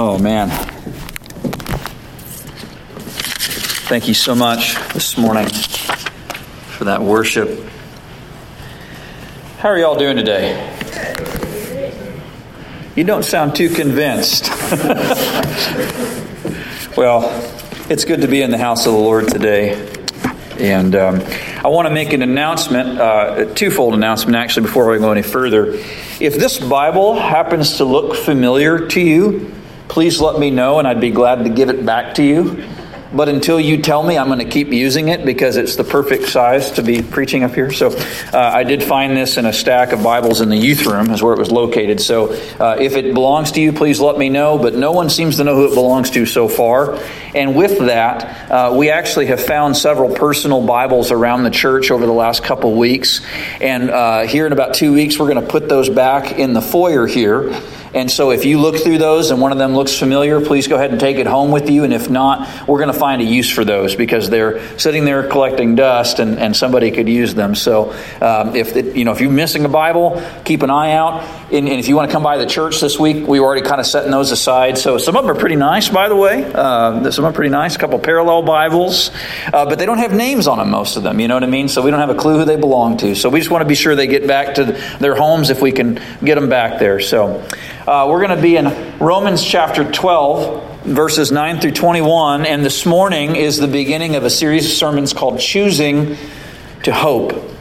Oh, man. Thank you so much this morning for that worship. How are y'all doing today? You don't sound too convinced. well, it's good to be in the house of the Lord today. And um, I want to make an announcement, uh, a twofold announcement actually, before we go any further. If this Bible happens to look familiar to you, please let me know and I'd be glad to give it back to you. But until you tell me, I'm going to keep using it because it's the perfect size to be preaching up here. So uh, I did find this in a stack of Bibles in the youth room, is where it was located. So uh, if it belongs to you, please let me know. But no one seems to know who it belongs to so far. And with that, uh, we actually have found several personal Bibles around the church over the last couple weeks. And uh, here in about two weeks, we're going to put those back in the foyer here. And so if you look through those and one of them looks familiar, please go ahead and take it home with you. And if not, we're going to find a use for those because they're sitting there collecting dust and, and somebody could use them. So um, if, it, you know, if you're missing a Bible, keep an eye out. And, and, if you want to come by the church this week, we were already kind of setting those aside. So some of them are pretty nice, by the way. Uh, some are pretty nice. A couple parallel Bibles. Uh, but they don't have names on them, most of them. You know what I mean? So we don't have a clue who they belong to. So we just want to be sure they get back to their homes if we can get them back there. So uh, we're going to be in Romans chapter 12, verses 9 through 21, and this morning is the beginning of a series of sermons called Choosing to Hope.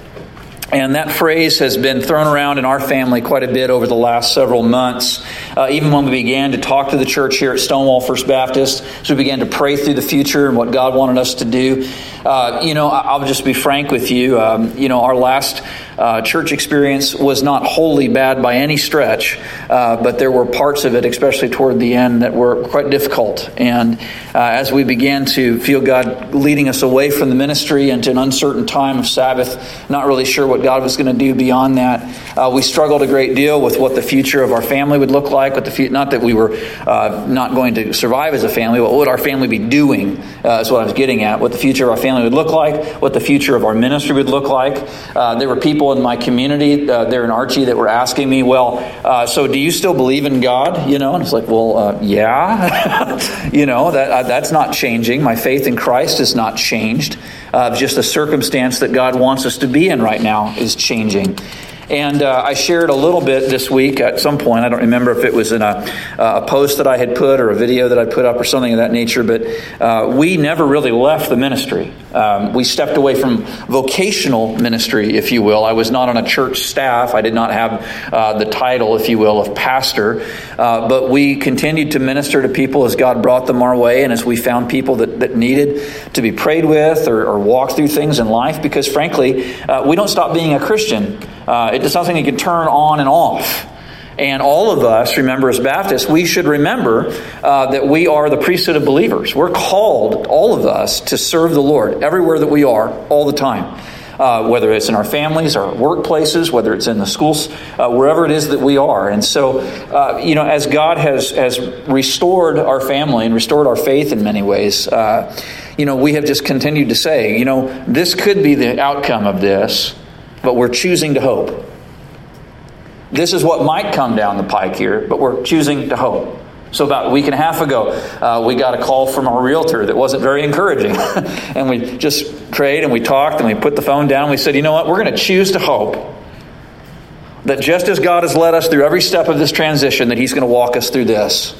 And that phrase has been thrown around in our family quite a bit over the last several months. Uh, even when we began to talk to the church here at Stonewall First Baptist, so we began to pray through the future and what God wanted us to do. Uh, you know, I'll just be frank with you. Um, you know, our last uh, church experience was not wholly bad by any stretch, uh, but there were parts of it, especially toward the end, that were quite difficult. And uh, as we began to feel God leading us away from the ministry into an uncertain time of Sabbath, not really sure what God was going to do beyond that, uh, we struggled a great deal with what the future of our family would look like. With the fu- not that we were uh, not going to survive as a family, but what would our family be doing? Uh, is what I was getting at. What the future of our family would look like, what the future of our ministry would look like. there were people in my community uh, there in Archie that were asking me, well, uh, so do you still believe in God? You know, and it's like, well, uh, yeah. you know, that uh, that's not changing. My faith in Christ has not changed. Uh, just the circumstance that God wants us to be in right now is changing. And uh, I shared a little bit this week at some point. I don't remember if it was in a, a, post that I had put or a video that I put up or something of that nature, but uh, we never really left the ministry. Um, we stepped away from vocational ministry, if you will. I was not on a church staff. I did not have uh, the title, if you will, of pastor. Uh, but we continued to minister to people as God brought them our way and as we found people that, that needed to be prayed with or, or walk through things in life because, frankly, uh, we don't stop being a Christian. Uh, it is something you can turn on and off. And all of us, remember, as Baptists, we should remember uh, that we are the priesthood of believers. We're called, all of us, to serve the Lord everywhere that we are, all the time. Uh, whether it's in our families, our workplaces, whether it's in the schools, uh, wherever it is that we are. And so, uh, you know, as God has, has restored our family and restored our faith in many ways, uh, you know, we have just continued to say, you know, this could be the outcome of this, but we're choosing to hope. This is what might come down the pike here, but we're choosing to hope. So, about a week and a half ago, uh, we got a call from our realtor that wasn't very encouraging. and we just prayed and we talked and we put the phone down and we said, you know what, we're going to choose to hope that just as God has led us through every step of this transition, that He's going to walk us through this.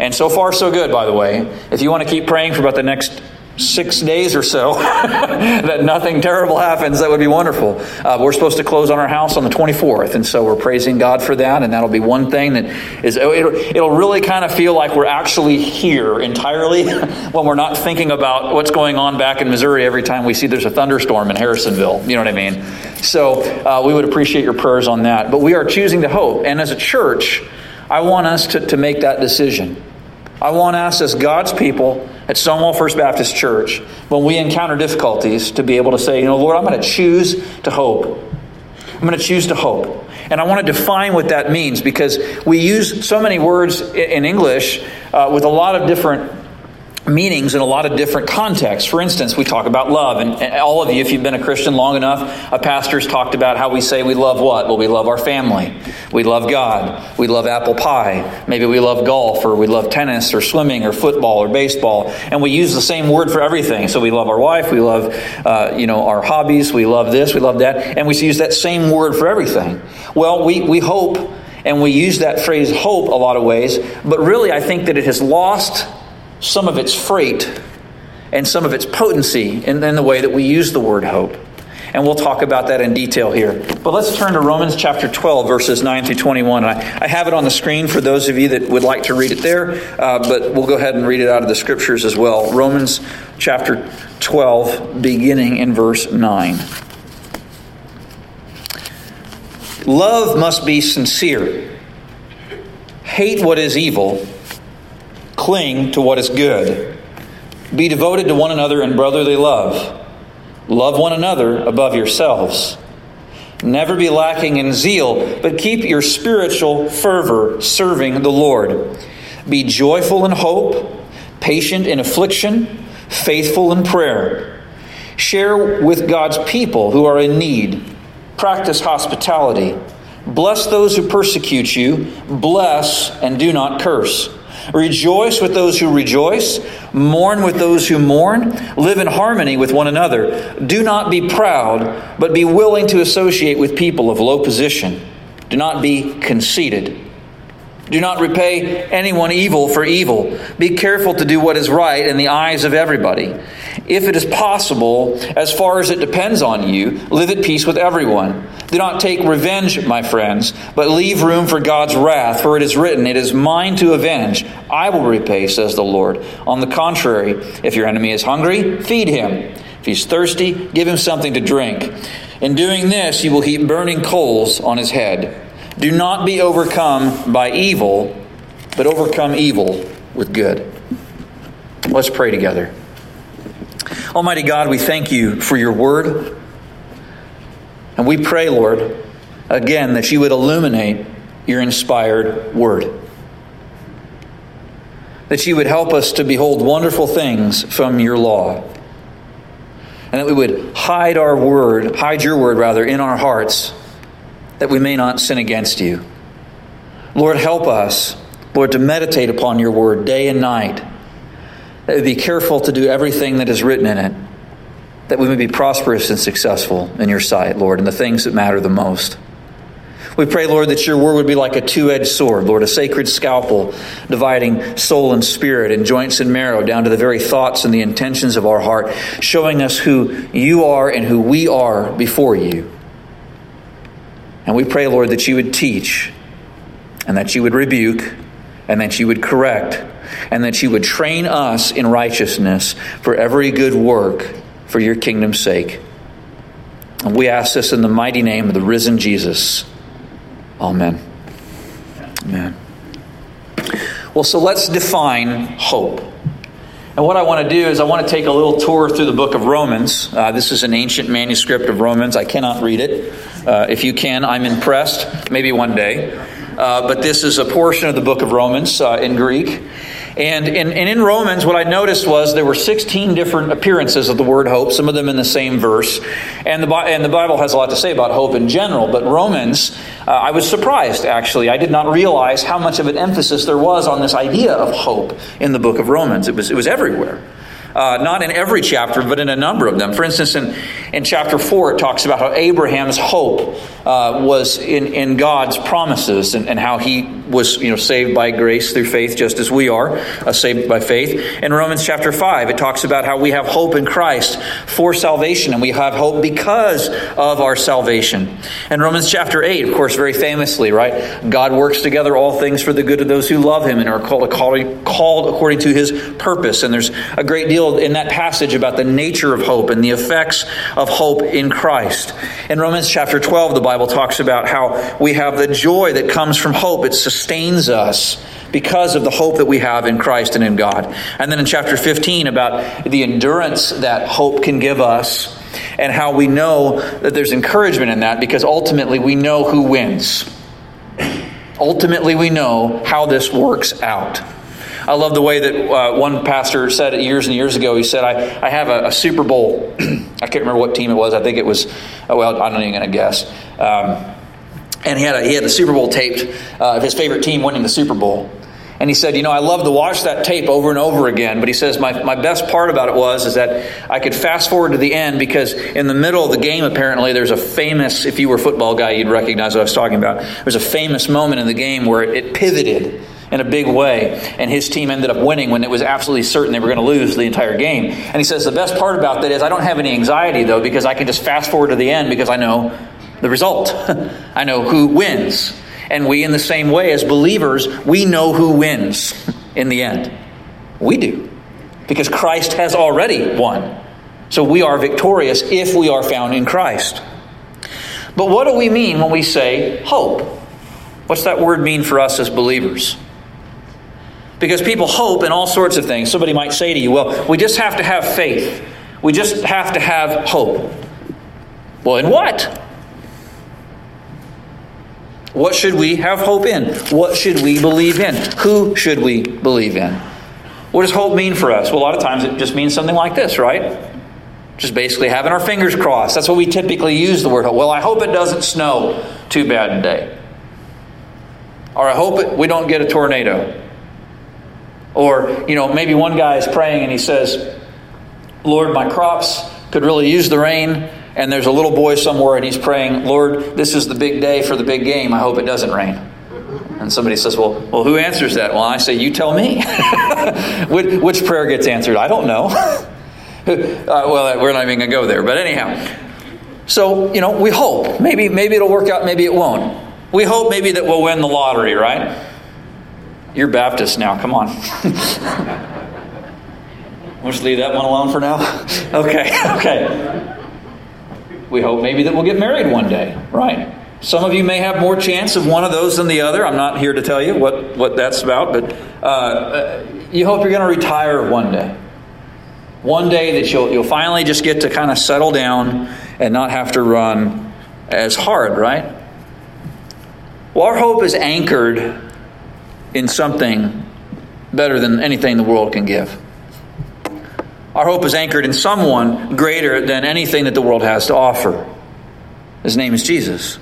And so far, so good, by the way. If you want to keep praying for about the next six days or so that nothing terrible happens, that would be wonderful. Uh, we're supposed to close on our house on the 24th, and so we're praising God for that, and that'll be one thing that is, it'll, it'll really kind of feel like we're actually here entirely when we're not thinking about what's going on back in Missouri every time we see there's a thunderstorm in Harrisonville. You know what I mean? So uh, we would appreciate your prayers on that. But we are choosing to hope, and as a church, I want us to, to make that decision. I want us as God's people at Stonewall First Baptist Church, when we encounter difficulties, to be able to say, you know, Lord, I'm going to choose to hope. I'm going to choose to hope. And I want to define what that means because we use so many words in English uh, with a lot of different meanings in a lot of different contexts. For instance, we talk about love, and all of you, if you've been a Christian long enough, a pastor's talked about how we say we love what? Well, we love our family. We love God. We love apple pie. Maybe we love golf or we love tennis or swimming or football or baseball. And we use the same word for everything. So we love our wife. We love, uh, you know, our hobbies. We love this. We love that. And we use that same word for everything. Well, we, we hope and we use that phrase hope a lot of ways. But really, I think that it has lost some of its freight and some of its potency in, in the way that we use the word hope. And we'll talk about that in detail here. But let's turn to Romans chapter 12, verses 9 through 21. I, I have it on the screen for those of you that would like to read it there, uh, but we'll go ahead and read it out of the scriptures as well. Romans chapter 12, beginning in verse 9. Love must be sincere. Hate what is evil. Cling to what is good. Be devoted to one another in brotherly love. Love one another above yourselves. Never be lacking in zeal, but keep your spiritual fervor serving the Lord. Be joyful in hope, patient in affliction, faithful in prayer. Share with God's people who are in need. Practice hospitality. Bless those who persecute you. Bless and do not curse. Rejoice with those who rejoice, mourn with those who mourn, live in harmony with one another. Do not be proud, but be willing to associate with people of low position. Do not be conceited. Do not repay anyone evil for evil. Be careful to do what is right in the eyes of everybody. If it is possible, as far as it depends on you, live at peace with everyone. Do not take revenge, my friends, but leave room for God's wrath, for it is written, It is mine to avenge. I will repay, says the Lord. On the contrary, if your enemy is hungry, feed him. If he's thirsty, give him something to drink. In doing this, you will heap burning coals on his head. Do not be overcome by evil, but overcome evil with good. Let's pray together. Almighty God, we thank you for your word. And we pray, Lord, again, that you would illuminate your inspired word. That you would help us to behold wonderful things from your law. And that we would hide our word, hide your word rather, in our hearts, that we may not sin against you. Lord, help us, Lord, to meditate upon your word day and night. That we be careful to do everything that is written in it that we may be prosperous and successful in your sight, Lord, in the things that matter the most. We pray, Lord, that your word would be like a two edged sword, Lord, a sacred scalpel dividing soul and spirit and joints and marrow down to the very thoughts and the intentions of our heart, showing us who you are and who we are before you. And we pray, Lord, that you would teach and that you would rebuke and that you would correct and that you would train us in righteousness for every good work for your kingdom's sake. And we ask this in the mighty name of the risen Jesus. Amen. Amen. Well, so let's define hope. And what I want to do is I want to take a little tour through the book of Romans. Uh, this is an ancient manuscript of Romans. I cannot read it. Uh, if you can, I'm impressed. Maybe one day. Uh, but this is a portion of the book of Romans uh, in Greek. And in, and in Romans, what I noticed was there were 16 different appearances of the word hope, some of them in the same verse. And the, and the Bible has a lot to say about hope in general, but Romans, uh, I was surprised actually. I did not realize how much of an emphasis there was on this idea of hope in the book of Romans. It was, it was everywhere. Uh, not in every chapter, but in a number of them. For instance, in, in chapter 4, it talks about how Abraham's hope uh, was in, in God's promises and, and how he was you know, saved by grace through faith, just as we are uh, saved by faith. In Romans chapter 5, it talks about how we have hope in Christ for salvation, and we have hope because of our salvation. In Romans chapter 8, of course, very famously, right? God works together all things for the good of those who love him and are called, called according to his purpose. And there's a great deal revealed in that passage about the nature of hope and the effects of hope in Christ. In Romans chapter 12, the Bible talks about how we have the joy that comes from hope. It sustains us because of the hope that we have in Christ and in God. And then in chapter 15, about the endurance that hope can give us and how we know that there's encouragement in that because ultimately we know who wins. Ultimately, we know how this works out. I love the way that uh, one pastor said it years and years ago. He said, I, I have a, a Super Bowl. I can't remember what team it was. I think it was, oh, well, I'm not even going to guess. Um, and he had a, he had the Super Bowl taped uh, of his favorite team winning the Super Bowl. And he said, you know, I love to watch that tape over and over again. But he says, my, my best part about it was is that I could fast forward to the end because in the middle of the game, apparently, there's a famous, if you were a football guy, you'd recognize what I was talking about. There's a famous moment in the game where it, it pivoted in a big way. And his team ended up winning when it was absolutely certain they were going to lose the entire game. And he says, the best part about that is I don't have any anxiety, though, because I can just fast forward to the end because I know the result. I know who wins. And we, in the same way, as believers, we know who wins in the end. We do. Because Christ has already won. So we are victorious if we are found in Christ. But what do we mean when we say hope? What's that word mean for us as believers? Because people hope in all sorts of things. Somebody might say to you, well, we just have to have faith. We just have to have hope. Well, in what? What should we have hope in? What should we believe in? Who should we believe in? What does hope mean for us? Well, a lot of times it just means something like this, right? Just basically having our fingers crossed. That's what we typically use the word hope. Well, I hope it doesn't snow too bad today. Or I hope it, we don't get a tornado. Or, you know, maybe one guy is praying and he says, Lord, my crops could really use the rain and there's a little boy somewhere and he's praying, Lord, this is the big day for the big game. I hope it doesn't rain. And somebody says, Well, well who answers that? Well, I say, You tell me. which, which, prayer gets answered? I don't know. uh, well, we're not even going to go there. But anyhow, so, you know, we hope. Maybe, maybe it'll work out, maybe it won't. We hope maybe that we'll win the lottery, right? You're Baptist now, come on. we'll just leave that one alone for now? Okay, okay. We hope maybe that we'll get married one day, right? Some of you may have more chance of one of those than the other. I'm not here to tell you what, what that's about, but uh, uh you hope you're going to retire one day. One day that you'll, you'll finally just get to kind of settle down and not have to run as hard, right? Well, our hope is anchored in something better than anything the world can give. Our hope is anchored in someone greater than anything that the world has to offer. His name is Jesus.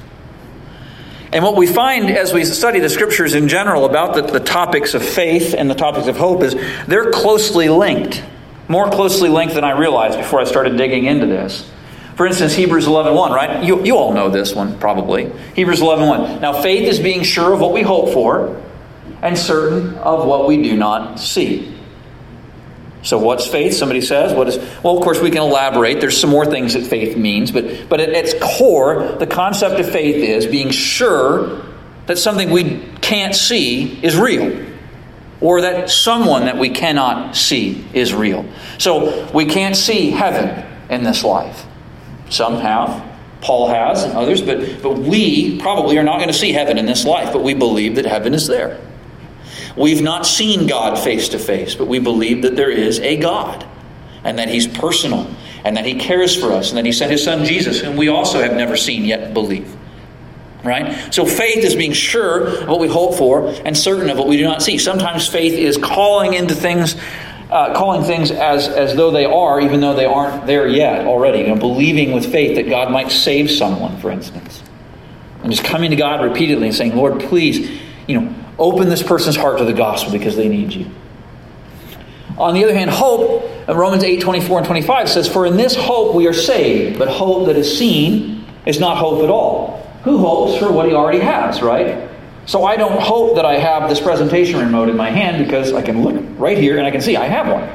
And what we find as we study the scriptures in general about the, the, topics of faith and the topics of hope is they're closely linked, more closely linked than I realized before I started digging into this. For instance, Hebrews 11.1, right? You, you all know this one, probably. Hebrews 11.1. Now, faith is being sure of what we hope for and certain of what we do not see. So, what's faith? Somebody says. What is? Well, of course, we can elaborate. There's some more things that faith means, but but at its core, the concept of faith is being sure that something we can't see is real, or that someone that we cannot see is real. So, we can't see heaven in this life. Some have. Paul has, and others, but but we probably are not going to see heaven in this life, but we believe that heaven is there. We've not seen God face to face, but we believe that there is a God and that He's personal and that He cares for us and that He sent His Son Jesus, whom we also have never seen yet believe. Right? So faith is being sure of what we hope for and certain of what we do not see. Sometimes faith is calling into things. Uh, calling things as, as though they are, even though they aren't there yet already. You know, believing with faith that God might save someone, for instance. And just coming to God repeatedly and saying, Lord, please, you know, Open this person's heart to the gospel because they need you. On the other hand, hope, uh, Romans 8 24 and 25 says, For in this hope we are saved, but hope that is seen is not hope at all. Who hopes for what he already has, right? So I don't hope that I have this presentation remote in my hand because I can look right here and I can see I have one.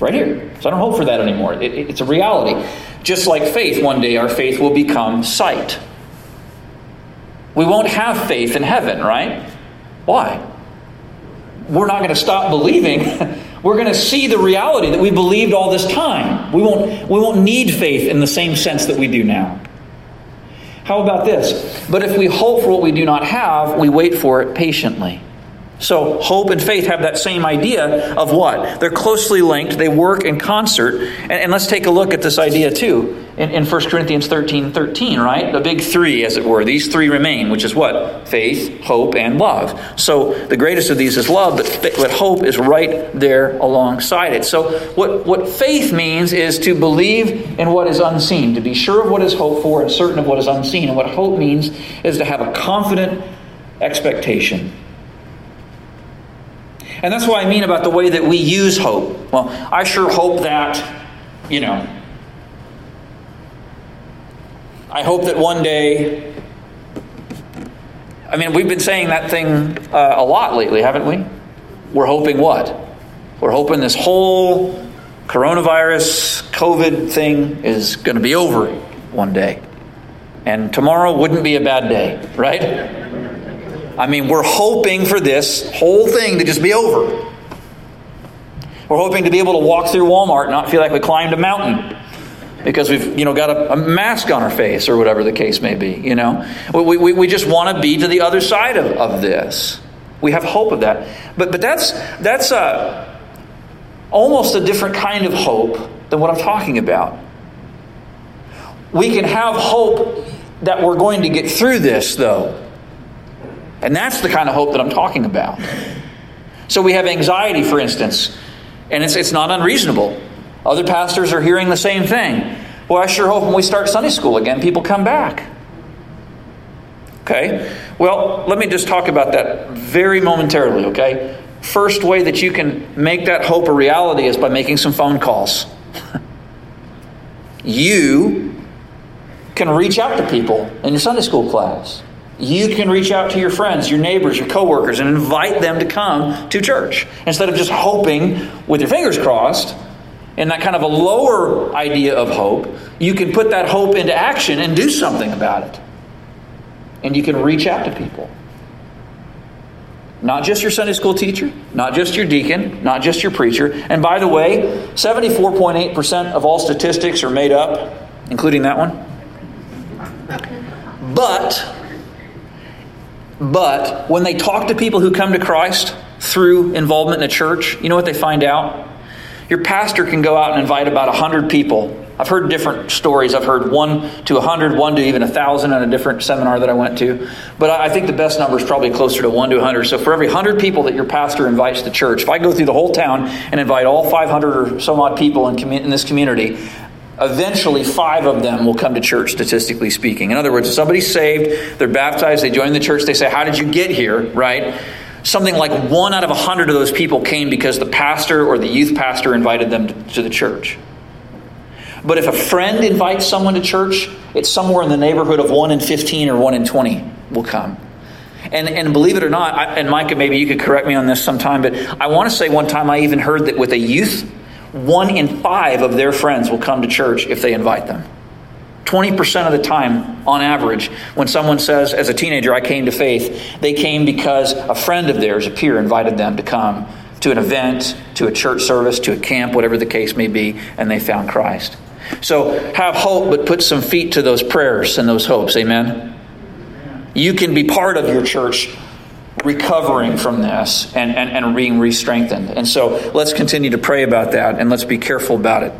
Right here. So I don't hope for that anymore. It, it, it's a reality. Just like faith, one day our faith will become sight. We won't have faith in heaven, right? Why? We're not going to stop believing. We're going to see the reality that we believed all this time. We won't, we won't need faith in the same sense that we do now. How about this? But if we hope for what we do not have, we wait for it patiently. So, hope and faith have that same idea of what? They're closely linked, they work in concert. And, and let's take a look at this idea too in, in 1 Corinthians 13 13, right? The big three, as it were. These three remain, which is what? Faith, hope, and love. So, the greatest of these is love, but, but hope is right there alongside it. So, what, what faith means is to believe in what is unseen, to be sure of what is hoped for and certain of what is unseen. And what hope means is to have a confident expectation. And that's what I mean about the way that we use hope. Well, I sure hope that, you know, I hope that one day. I mean, we've been saying that thing uh, a lot lately, haven't we? We're hoping what? We're hoping this whole coronavirus, COVID thing is going to be over one day. And tomorrow wouldn't be a bad day, right? I mean, we're hoping for this whole thing to just be over. We're hoping to be able to walk through Walmart and not feel like we climbed a mountain because we've you know got a, a mask on our face or whatever the case may be. You know, we, we, we just want to be to the other side of, of this. We have hope of that, but but that's that's a almost a different kind of hope than what I'm talking about. We can have hope that we're going to get through this, though. And that's the kind of hope that I'm talking about. So we have anxiety, for instance, and it's, it's not unreasonable. Other pastors are hearing the same thing. Well, I sure hope when we start Sunday school again, people come back. Okay? Well, let me just talk about that very momentarily, okay? First way that you can make that hope a reality is by making some phone calls. you can reach out to people in your Sunday school class. You can reach out to your friends, your neighbors, your coworkers, and invite them to come to church instead of just hoping with your fingers crossed. and that kind of a lower idea of hope, you can put that hope into action and do something about it. And you can reach out to people. Not just your Sunday school teacher, not just your deacon, not just your preacher. And by the way, 74.8% of all statistics are made up, including that one. But but when they talk to people who come to Christ through involvement in a church, you know what they find out? Your pastor can go out and invite about 100 people. I've heard different stories. I've heard one to 100, one to even 1,000 at a different seminar that I went to. But I think the best number is probably closer to 1 to 100. So for every 100 people that your pastor invites to church, if I go through the whole town and invite all 500 or some odd people in, in this community, eventually five of them will come to church, statistically speaking. In other words, if somebody's saved, they're baptized, they join the church, they say, How did you get here? Right? Something like one out of a hundred of those people came because the pastor or the youth pastor invited them to the church. But if a friend invites someone to church, it's somewhere in the neighborhood of 1 in 15 or 1 in 20 will come. And, and believe it or not, I, and Micah, maybe you could correct me on this sometime, but I want to say one time I even heard that with a youth one in five of their friends will come to church if they invite them. 20% of the time, on average, when someone says, as a teenager, I came to faith, they came because a friend of theirs, a peer, invited them to come to an event, to a church service, to a camp, whatever the case may be, and they found Christ. So have hope, but put some feet to those prayers and those hopes. Amen. You can be part of your church recovering from this and, and, and being re strengthened. And so let's continue to pray about that and let's be careful about it.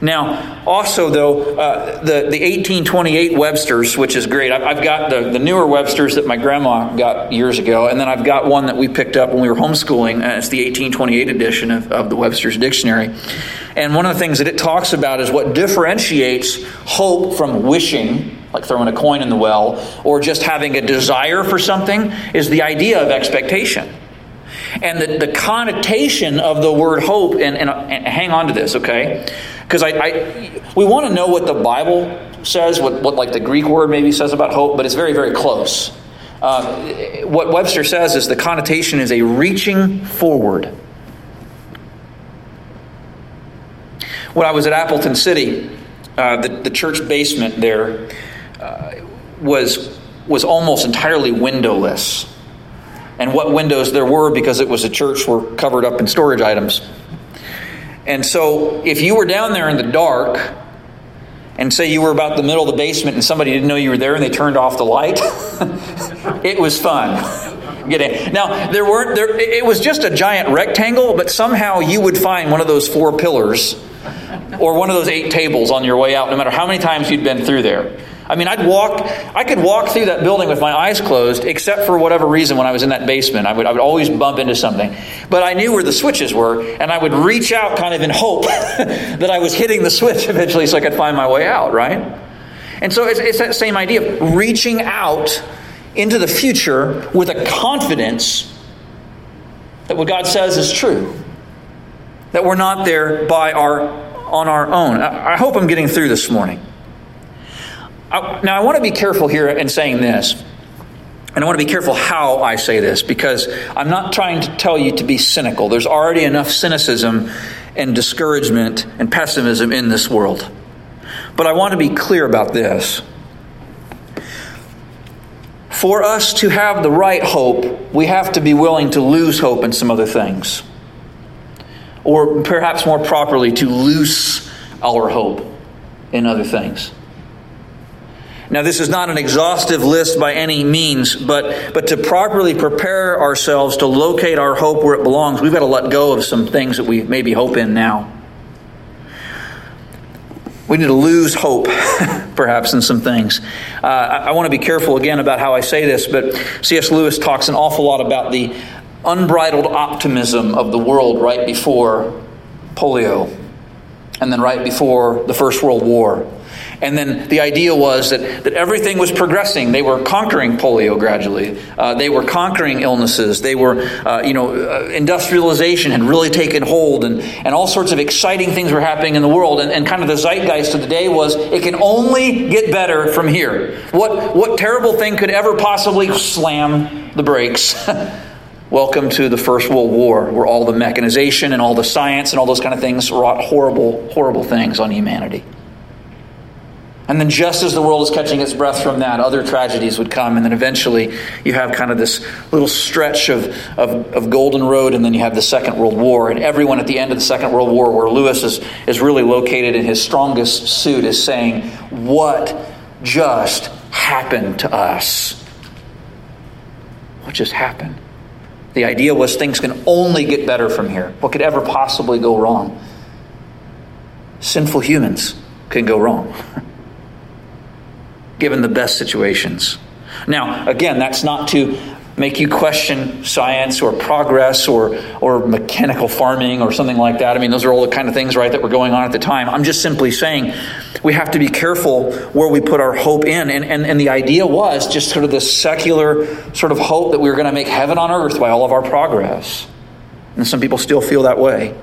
Now, also, though, uh, the, the 1828 Webster's, which is great, I've got the, the newer Webster's that my grandma got years ago, and then I've got one that we picked up when we were homeschooling. It's the 1828 edition of, of the Webster's Dictionary. And one of the things that it talks about is what differentiates hope from wishing like throwing a coin in the well, or just having a desire for something, is the idea of expectation. And the, the connotation of the word hope, and, and, and hang on to this, okay? Because I, I, we want to know what the Bible says, what, what like the Greek word maybe says about hope, but it's very, very close. Uh, what Webster says is the connotation is a reaching forward. When I was at Appleton City, uh, the, the church basement there, uh, was was almost entirely windowless. And what windows there were because it was a church were covered up in storage items. And so if you were down there in the dark and say you were about the middle of the basement and somebody didn't know you were there and they turned off the light, it was fun. getting now there weren't there. It was just a giant rectangle, but somehow you would find one of those four pillars or one of those eight tables on your way out, no matter how many times you'd been through there. I mean, I'd walk, I could walk through that building with my eyes closed, except for whatever reason when I was in that basement. I would, I would always bump into something. But I knew where the switches were, and I would reach out kind of in hope that I was hitting the switch eventually so I could find my way out, right? And so it's, it's that same idea of reaching out into the future with a confidence that what God says is true. That we're not there by our on our own. I, I hope I'm getting through this morning. I, now, I want to be careful here in saying this. And I want to be careful how I say this because I'm not trying to tell you to be cynical. There's already enough cynicism and discouragement and pessimism in this world. But I want to be clear about this. For us to have the right hope, we have to be willing to lose hope in some other things. Or perhaps more properly, to loose our hope in other things. Now, this is not an exhaustive list by any means, but, but to properly prepare ourselves to locate our hope where it belongs, we've got to let go of some things that we maybe hope in now. We need to lose hope, perhaps, in some things. Uh, I, I want to be careful again about how I say this, but C.S. Lewis talks an awful lot about the unbridled optimism of the world right before polio and then right before the First World War. And then the idea was that, that everything was progressing. They were conquering polio gradually. Uh, they were conquering illnesses. They were, uh, you know, uh, industrialization had really taken hold, and, and all sorts of exciting things were happening in the world. And, and kind of the zeitgeist of the day was it can only get better from here. What, what terrible thing could ever possibly slam the brakes? Welcome to the First World War, where all the mechanization and all the science and all those kind of things wrought horrible, horrible things on humanity. And then, just as the world is catching its breath from that, other tragedies would come. And then eventually, you have kind of this little stretch of, of, of, Golden Road, and then you have the Second World War. And everyone at the end of the Second World War, where Lewis is, is really located in his strongest suit, is saying, What just happened to us? What just happened? The idea was things can only get better from here. What could ever possibly go wrong? Sinful humans can go wrong. given the best situations. Now, again, that's not to make you question science or progress or, or mechanical farming or something like that. I mean, those are all the kind of things, right, that were going on at the time. I'm just simply saying we have to be careful where we put our hope in. And, and, and the idea was just sort of this secular sort of hope that we were going to make heaven on earth by all of our progress. And some people still feel that way.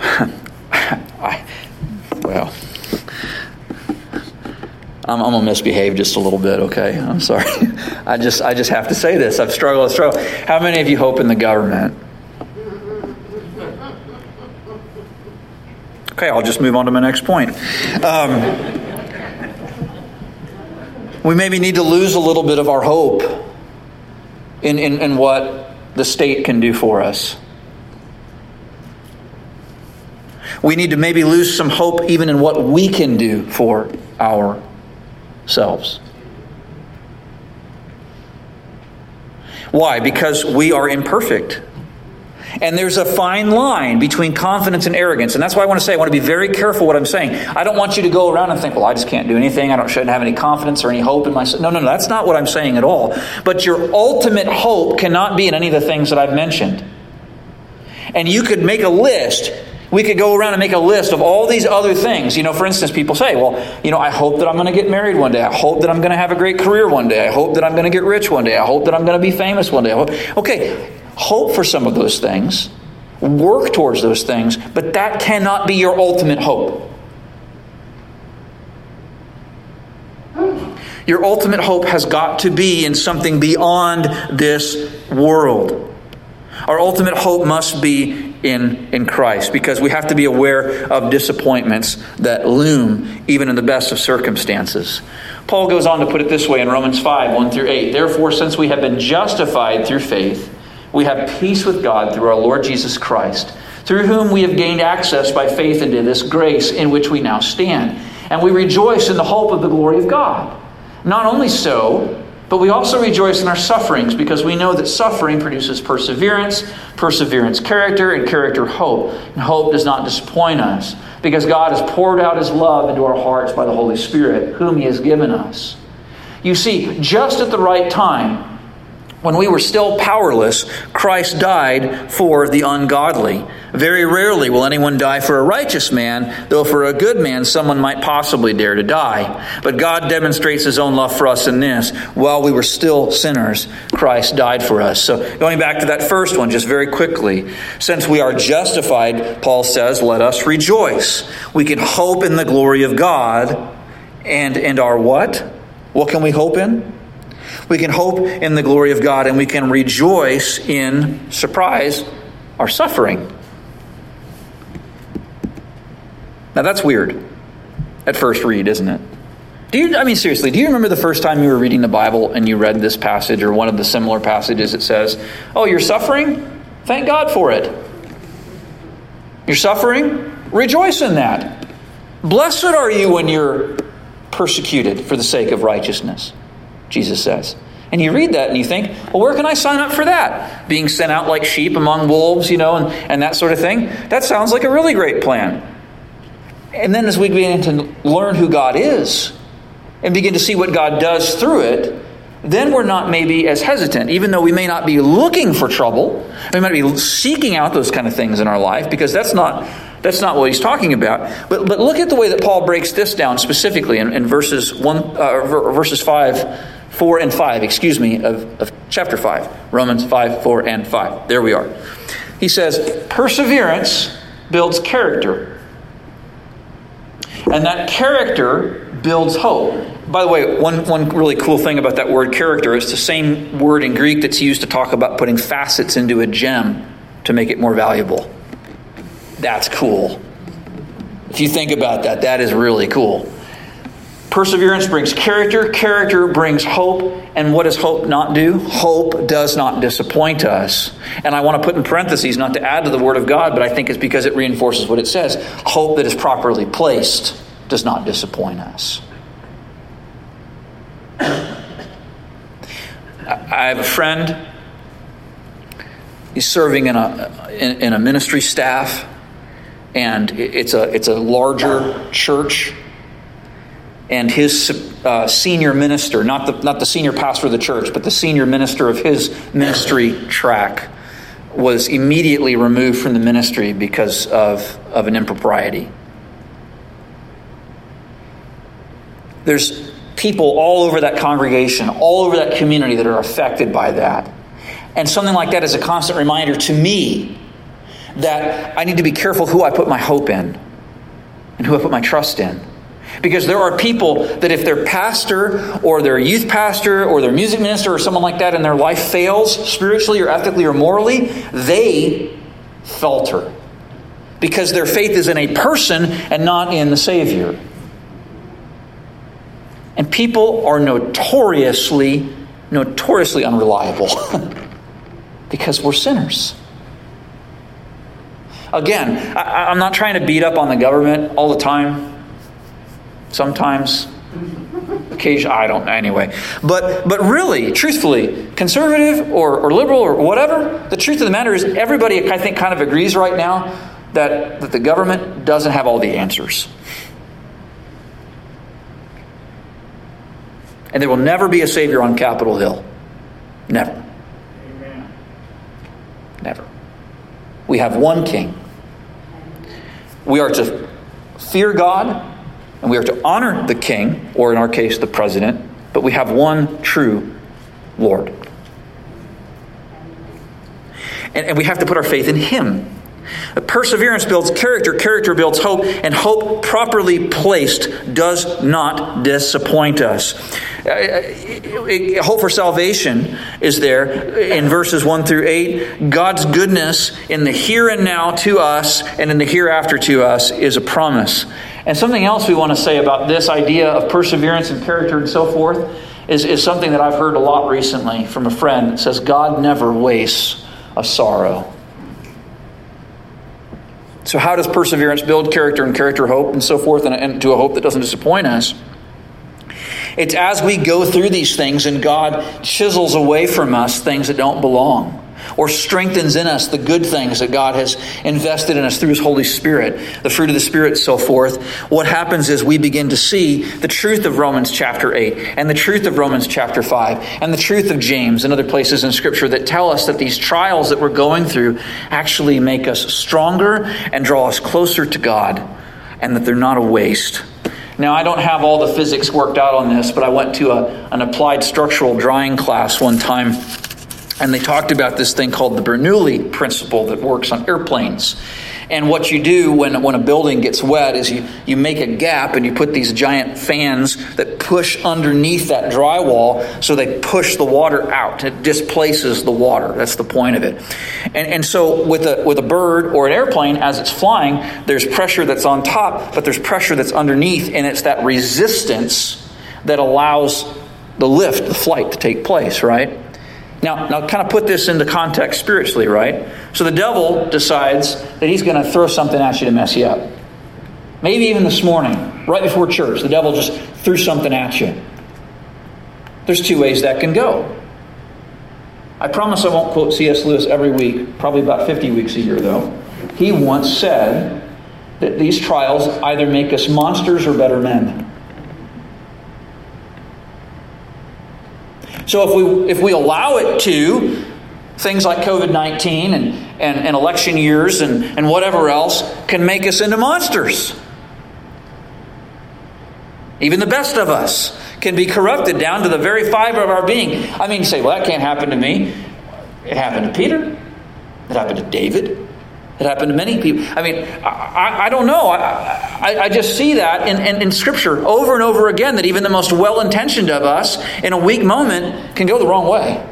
I, well, I'm, I'm, gonna misbehave just a little bit. Okay, I'm sorry. I just I just have to say this. I've struggled. Struggled. How many of you hope in the government? Okay, I'll just move on to my next point. Um, we maybe need to lose a little bit of our hope in, in, in what the state can do for us. We need to maybe lose some hope even in what we can do for our selves. Why? Because we are imperfect. And there's a fine line between confidence and arrogance. And that's why I want to say, I want to be very careful what I'm saying. I don't want you to go around and think, well, I just can't do anything. I don't, shouldn't have any confidence or any hope in myself. No, no, no. That's not what I'm saying at all. But your ultimate hope cannot be in any of the things that I've mentioned. And you could make a list we could go around and make a list of all these other things. You know, for instance, people say, well, you know, I hope that I'm going to get married one day. I hope that I'm going to have a great career one day. I hope that I'm going to get rich one day. I hope that I'm going to be famous one day. Okay, hope for some of those things, work towards those things, but that cannot be your ultimate hope. Your ultimate hope has got to be in something beyond this world. Our ultimate hope must be in, in Christ because we have to be aware of disappointments that loom even in the best of circumstances. Paul goes on to put it this way in Romans 5 1 through 8. Therefore, since we have been justified through faith, we have peace with God through our Lord Jesus Christ, through whom we have gained access by faith into this grace in which we now stand. And we rejoice in the hope of the glory of God. Not only so, But we also rejoice in our sufferings because we know that suffering produces perseverance, perseverance, character, and character, hope. And hope does not disappoint us because God has poured out his love into our hearts by the Holy Spirit, whom he has given us. You see, just at the right time, when we were still powerless, Christ died for the ungodly. Very rarely will anyone die for a righteous man, though for a good man someone might possibly dare to die. But God demonstrates his own love for us in this. While we were still sinners, Christ died for us. So going back to that first one, just very quickly. Since we are justified, Paul says, let us rejoice. We can hope in the glory of God. And, and our what? What can we hope in? We can hope in the glory of God and we can rejoice in, surprise, our suffering. Now that's weird at first read, isn't it? Do you, I mean, seriously, do you remember the first time you were reading the Bible and you read this passage or one of the similar passages that says, Oh, you're suffering? Thank God for it. You're suffering? Rejoice in that. Blessed are you when you're persecuted for the sake of righteousness. Jesus says. And you read that and you think, well, where can I sign up for that? Being sent out like sheep among wolves, you know, and, and that sort of thing. That sounds like a really great plan. And then as we begin to learn who God is and begin to see what God does through it, then we're not maybe as hesitant, even though we may not be looking for trouble. We might be seeking out those kind of things in our life because that's not that's not what he's talking about. But, but look at the way that Paul breaks this down specifically in, in verses one, uh, verses five 4 and 5, excuse me, of, of chapter 5. Romans 5, 4, and 5. There we are. He says, Perseverance builds character. And that character builds hope. By the way, one, one really cool thing about that word character is the same word in Greek that's used to talk about putting facets into a gem to make it more valuable. That's cool. If you think about that, that is really cool. Perseverance brings character, character brings hope, and what does hope not do? Hope does not disappoint us. And I want to put in parentheses, not to add to the Word of God, but I think it's because it reinforces what it says. Hope that is properly placed does not disappoint us. I have a friend. He's serving in a, in, in a ministry staff, and it's a, it's a larger church and his uh, senior minister, not the, not the senior pastor of the church, but the senior minister of his ministry track, was immediately removed from the ministry because of, of an impropriety. There's people all over that congregation, all over that community that are affected by that. And something like that is a constant reminder to me that I need to be careful who I put my hope in and who I put my trust in. Because there are people that if their pastor or their youth pastor or their music minister or someone like that in their life fails spiritually or ethically or morally, they falter. Because their faith is in a person and not in the Savior. And people are notoriously, notoriously unreliable because we're sinners. Again, I, am not trying to beat up on the government all the time sometimes occasionally i don't know anyway. But but really truthfully conservative or, or liberal or whatever the truth of the matter is everybody i think kind of agrees right now that, that the government doesn't have all the answers. And there will never be a savior on capitol hill. Never. Amen. never. We have one king. We are to fear god and we are to honor the king, or in our case, the president, but we have one true Lord. And, and we have to put our faith in him. Perseverance builds character, character builds hope, and hope properly placed does not disappoint us. Uh, uh, hope for salvation is there in verses 1 through 8. God's goodness in the here and now to us and in the hereafter to us is a promise. And something else we want to say about this idea of perseverance and character and so forth is, is something that I've heard a lot recently from a friend that says, God never wastes a sorrow. So, how does perseverance build character and character hope and so forth, and, and to a hope that doesn't disappoint us? It's as we go through these things and God chisels away from us things that don't belong or strengthens in us the good things that God has invested in us through His Holy Spirit, the fruit of the Spirit, so forth, what happens is we begin to see the truth of Romans chapter 8 and the truth of Romans chapter 5 and the truth of James and other places in Scripture that tell us that these trials that we're going through actually make us stronger and draw us closer to God and that they're not a waste. Now, I don't have all the physics worked out on this, but I went to a, an applied structural drawing class one time and they talked about this thing called the Bernoulli principle that works on airplanes. And what you do when, when a building gets wet is you, you make a gap and you put these giant fans that push underneath that drywall so they push the water out. It displaces the water. That's the point of it. And, and so with a, with a bird or an airplane, as it's flying, there's pressure that's on top, but there's pressure that's underneath, and it's that resistance that allows the lift, the flight to take place, right? Now, now kind of put this into context spiritually, right? So the devil decides that he's going to throw something at you to mess you up. Maybe even this morning, right before church, the devil just threw something at you. There's two ways that can go. I promise I won't quote C.S. Lewis every week, probably about 50 weeks a year, though. He once said that these trials either make us monsters or better men. So if we if we allow it to, things like COVID 19 and, and, and election years and, and whatever else can make us into monsters. Even the best of us can be corrupted down to the very fiber of our being. I mean, say, well, that can't happen to me. It happened to Peter. It happened to David. It happened to many people. I mean, I, I don't know. I, I, I, just see that in, in, in Scripture over and over again that even the most well intentioned of us in a weak moment can go the wrong way.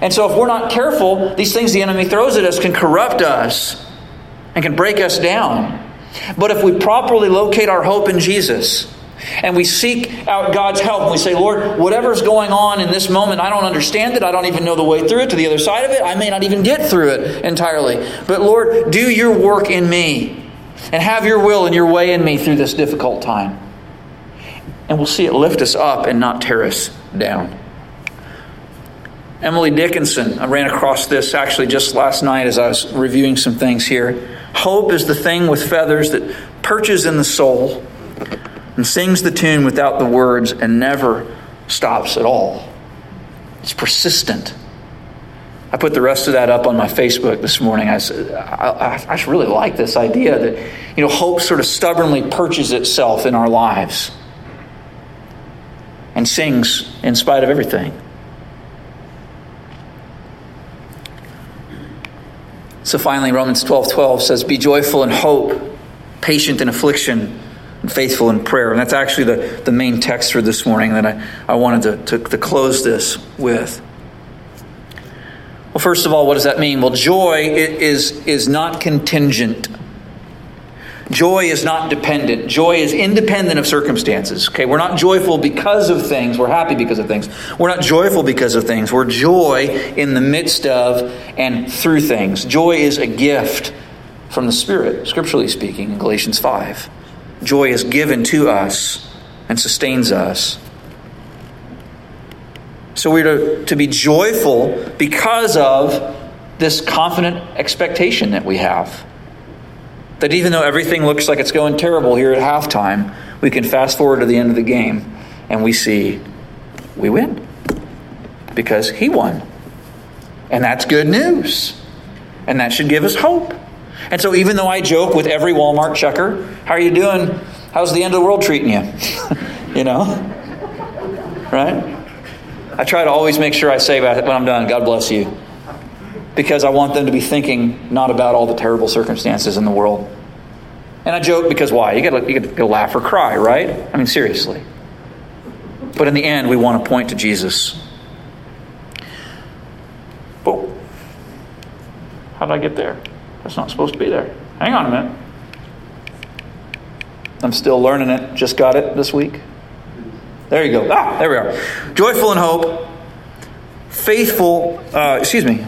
And so, if we're not careful, these things the enemy throws at us can corrupt us and can break us down. But if we properly locate our hope in Jesus, and we seek out God's help and we say, Lord, whatever's going on in this moment, I don't understand it. I don't even know the way through it to the other side of it. I may not even get through it entirely. But Lord, do your work in me and have your will and your way in me through this difficult time. And we'll see it lift us up and not tear us down. Emily Dickinson, I ran across this actually just last night as I was reviewing some things here. Hope is the thing with feathers that perches in the soul and sings the tune without the words and never stops at all. It's persistent. I put the rest of that up on my Facebook this morning. I said, I, I, I really like this idea that, you know, hope sort of stubbornly perches itself in our lives and sings in spite of everything. So finally, Romans 12 12 says, Be joyful in hope, patient in affliction faithful in prayer. And that's actually the, the main text for this morning that I, I wanted to, to, to close this with. Well, first of all, what does that mean? Well, joy is, is not contingent. Joy is not dependent. Joy is independent of circumstances. Okay, we're not joyful because of things. We're happy because of things. We're not joyful because of things. We're joy in the midst of and through things. Joy is a gift from the Spirit, scripturally speaking, in Galatians 5 joy is given to us and sustains us. So we're to, to be joyful because of this confident expectation that we have. That even though everything looks like it's going terrible here at halftime, we can fast forward to the end of the game and we see we win because he won. And that's good news. And that should give us hope. And so, even though I joke with every Walmart checker, how are you doing? How's the end of the world treating you? you know? Right? I try to always make sure I say when I'm done, God bless you. Because I want them to be thinking not about all the terrible circumstances in the world. And I joke because why? You gotta, you gotta laugh or cry, right? I mean, seriously. But in the end, we want to point to Jesus. But how did I get there? That's not supposed to be there. Hang on a minute. I'm still learning it. Just got it this week. There you go. Ah, there we are. Joyful in hope. Faithful, uh, excuse me.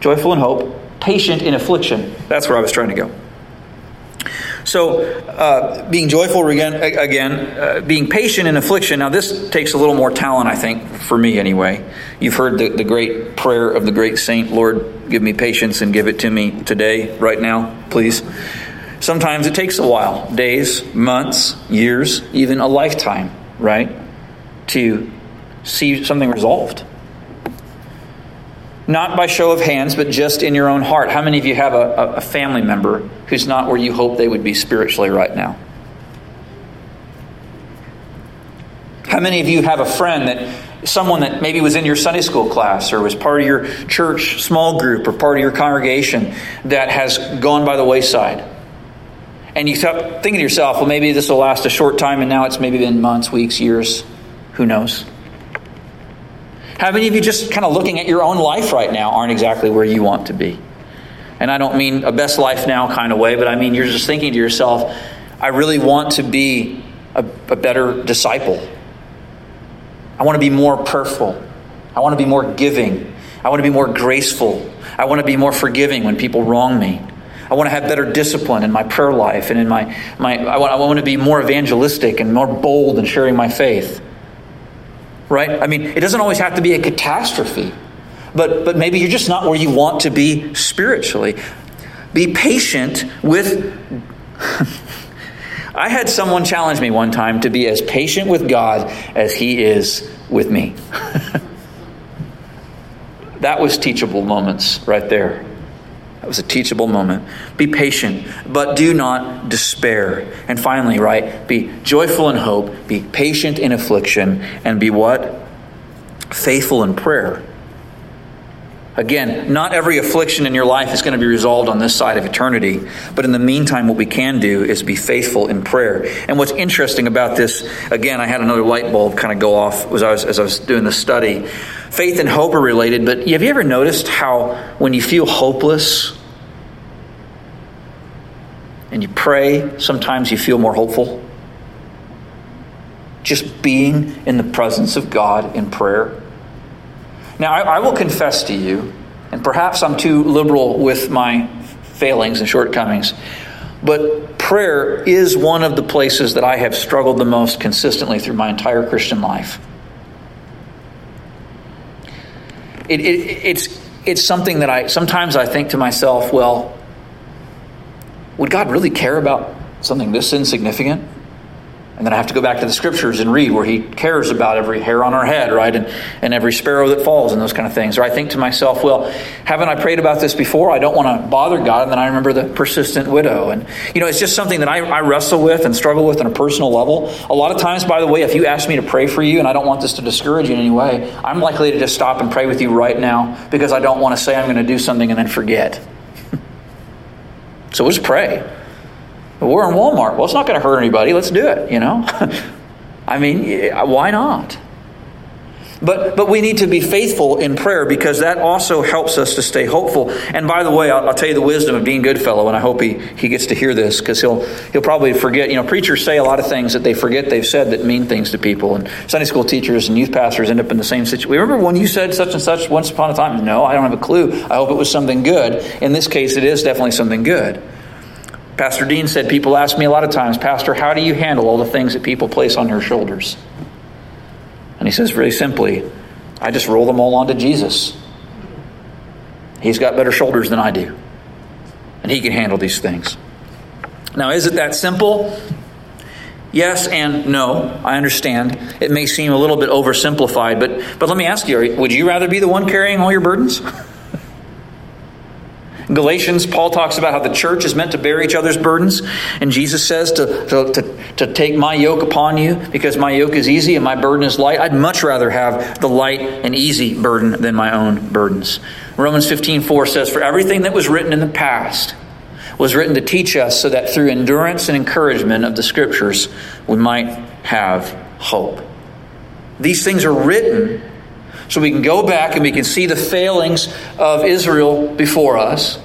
Joyful in hope. Patient in affliction. That's where I was trying to go. So, uh, being joyful again, again uh, being patient in affliction. Now, this takes a little more talent, I think, for me anyway. You've heard the, the great prayer of the great saint, Lord, give me patience and give it to me today, right now, please. Sometimes it takes a while days, months, years, even a lifetime, right? To see something resolved. Not by show of hands, but just in your own heart. How many of you have a, a family member who's not where you hope they would be spiritually right now? How many of you have a friend that someone that maybe was in your Sunday school class or was part of your church small group or part of your congregation that has gone by the wayside? And you start thinking to yourself, well, maybe this will last a short time, and now it's maybe been months, weeks, years. Who knows? How many of you just kind of looking at your own life right now aren't exactly where you want to be? And I don't mean a best life now kind of way, but I mean you're just thinking to yourself, I really want to be a, a better disciple. I want to be more prayerful. I want to be more giving. I want to be more graceful. I want to be more forgiving when people wrong me. I want to have better discipline in my prayer life and in my, my I, want, I want to be more evangelistic and more bold in sharing my faith right? I mean, it doesn't always have to be a catastrophe, but, but maybe you're just not where you want to be spiritually. Be patient with. I had someone challenge me one time to be as patient with God as He is with me. that was teachable moments right there. That was a teachable moment. Be patient, but do not despair. And finally, right, be joyful in hope, be patient in affliction, and be what? Faithful in prayer. Again, not every affliction in your life is going to be resolved on this side of eternity, but in the meantime, what we can do is be faithful in prayer. And what's interesting about this, again, I had another light bulb kind of go off as I was, as I was doing the study faith and hope are related, but have you ever noticed how when you feel hopeless and you pray, sometimes you feel more hopeful? Just being in the presence of God in prayer. Now, I, I will confess to you, and perhaps I'm too liberal with my failings and shortcomings, but prayer is one of the places that I have struggled the most consistently through my entire Christian life. it, it, it's, it's something that I sometimes I think to myself, well, would God really care about something this insignificant? And then I have to go back to the scriptures and read where he cares about every hair on our head, right? And, and every sparrow that falls and those kind of things. Or I think to myself, well, haven't I prayed about this before? I don't want to bother God. And then I remember the persistent widow. And, you know, it's just something that I, I wrestle with and struggle with on a personal level. A lot of times, by the way, if you ask me to pray for you, and I don't want this to discourage you in any way, I'm likely to just stop and pray with you right now because I don't want to say I'm going to do something and then forget. so let's pray. We're in Walmart. Well, it's not going to hurt anybody. Let's do it, you know? I mean, why not? But, but we need to be faithful in prayer because that also helps us to stay hopeful. And by the way, I'll, I'll tell you the wisdom of Dean Goodfellow, and I hope he, he gets to hear this because he'll, he'll probably forget. You know, preachers say a lot of things that they forget they've said that mean things to people. And Sunday school teachers and youth pastors end up in the same situation. Remember when you said such and such once upon a time? No, I don't have a clue. I hope it was something good. In this case, it is definitely something good. Pastor Dean said, People ask me a lot of times, Pastor, how do you handle all the things that people place on your shoulders? And he says, very simply, I just roll them all onto Jesus. He's got better shoulders than I do, and he can handle these things. Now, is it that simple? Yes and no. I understand. It may seem a little bit oversimplified, but, but let me ask you would you rather be the one carrying all your burdens? Galatians, Paul talks about how the church is meant to bear each other's burdens. And Jesus says to, to, to, to, take my yoke upon you because my yoke is easy and my burden is light. I'd much rather have the light and easy burden than my own burdens. Romans 15 4 says, For everything that was written in the past was written to teach us so that through endurance and encouragement of the scriptures we might have hope. These things are written so we can go back and we can see the failings of Israel before us.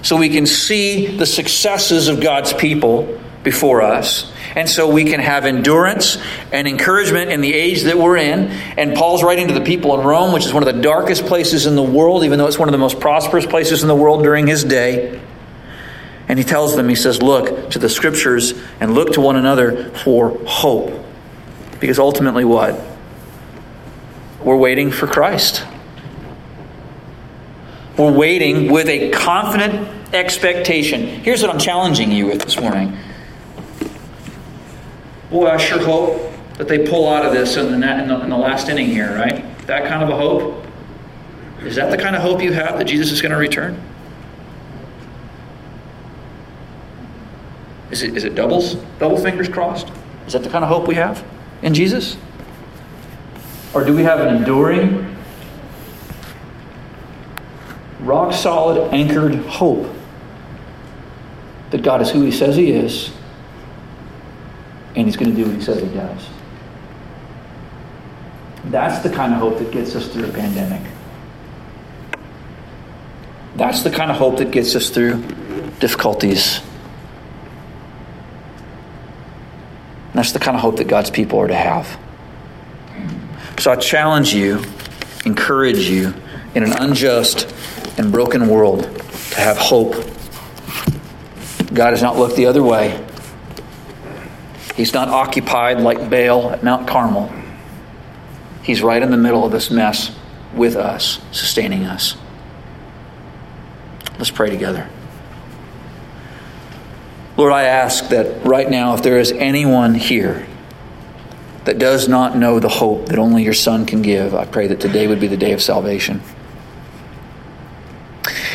So we can see the successes of God's people before us. And so we can have endurance and encouragement in the age that we're in. And Paul's writing to the people in Rome, which is one of the darkest places in the world, even though it's one of the most prosperous places in the world during his day. And he tells them, he says, look to the scriptures and look to one another for hope. Because ultimately, what? We're waiting for Christ. We're waiting with a confident expectation. Here's what I'm challenging you with this morning. Boy, I sure hope that they pull out of this in the, in the, in the last inning here, right? That kind of a hope. Is that the kind of hope you have that Jesus is going to return? Is it, is it doubles? Double fingers crossed? Is that the kind of hope we have in Jesus? Or do we have an enduring, rock solid, anchored hope that God is who He says He is and He's going to do what He says He does? That's the kind of hope that gets us through a pandemic. That's the kind of hope that gets us through difficulties. That's the kind of hope that God's people are to have. So I challenge you, encourage you, in an unjust and broken world, to have hope. God has not looked the other way. He's not occupied like Baal at Mount Carmel. He's right in the middle of this mess with us, sustaining us. Let's pray together. Lord, I ask that right now, if there is anyone here that does not know the hope that only your Son can give, I pray that today would be the day of salvation.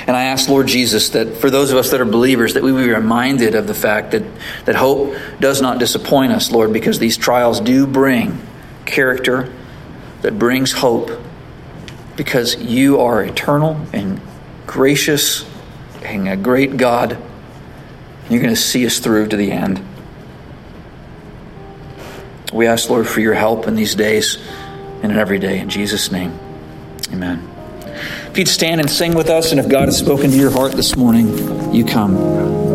And I ask, Lord Jesus, that for those of us that are believers, that we be reminded of the fact that, that hope does not disappoint us, Lord, because these trials do bring character that brings hope, because you are eternal and gracious and a great God. You're going to see us through to the end. We ask, Lord, for your help in these days and in every day. In Jesus' name, amen. If you'd stand and sing with us, and if God has spoken to your heart this morning, you come.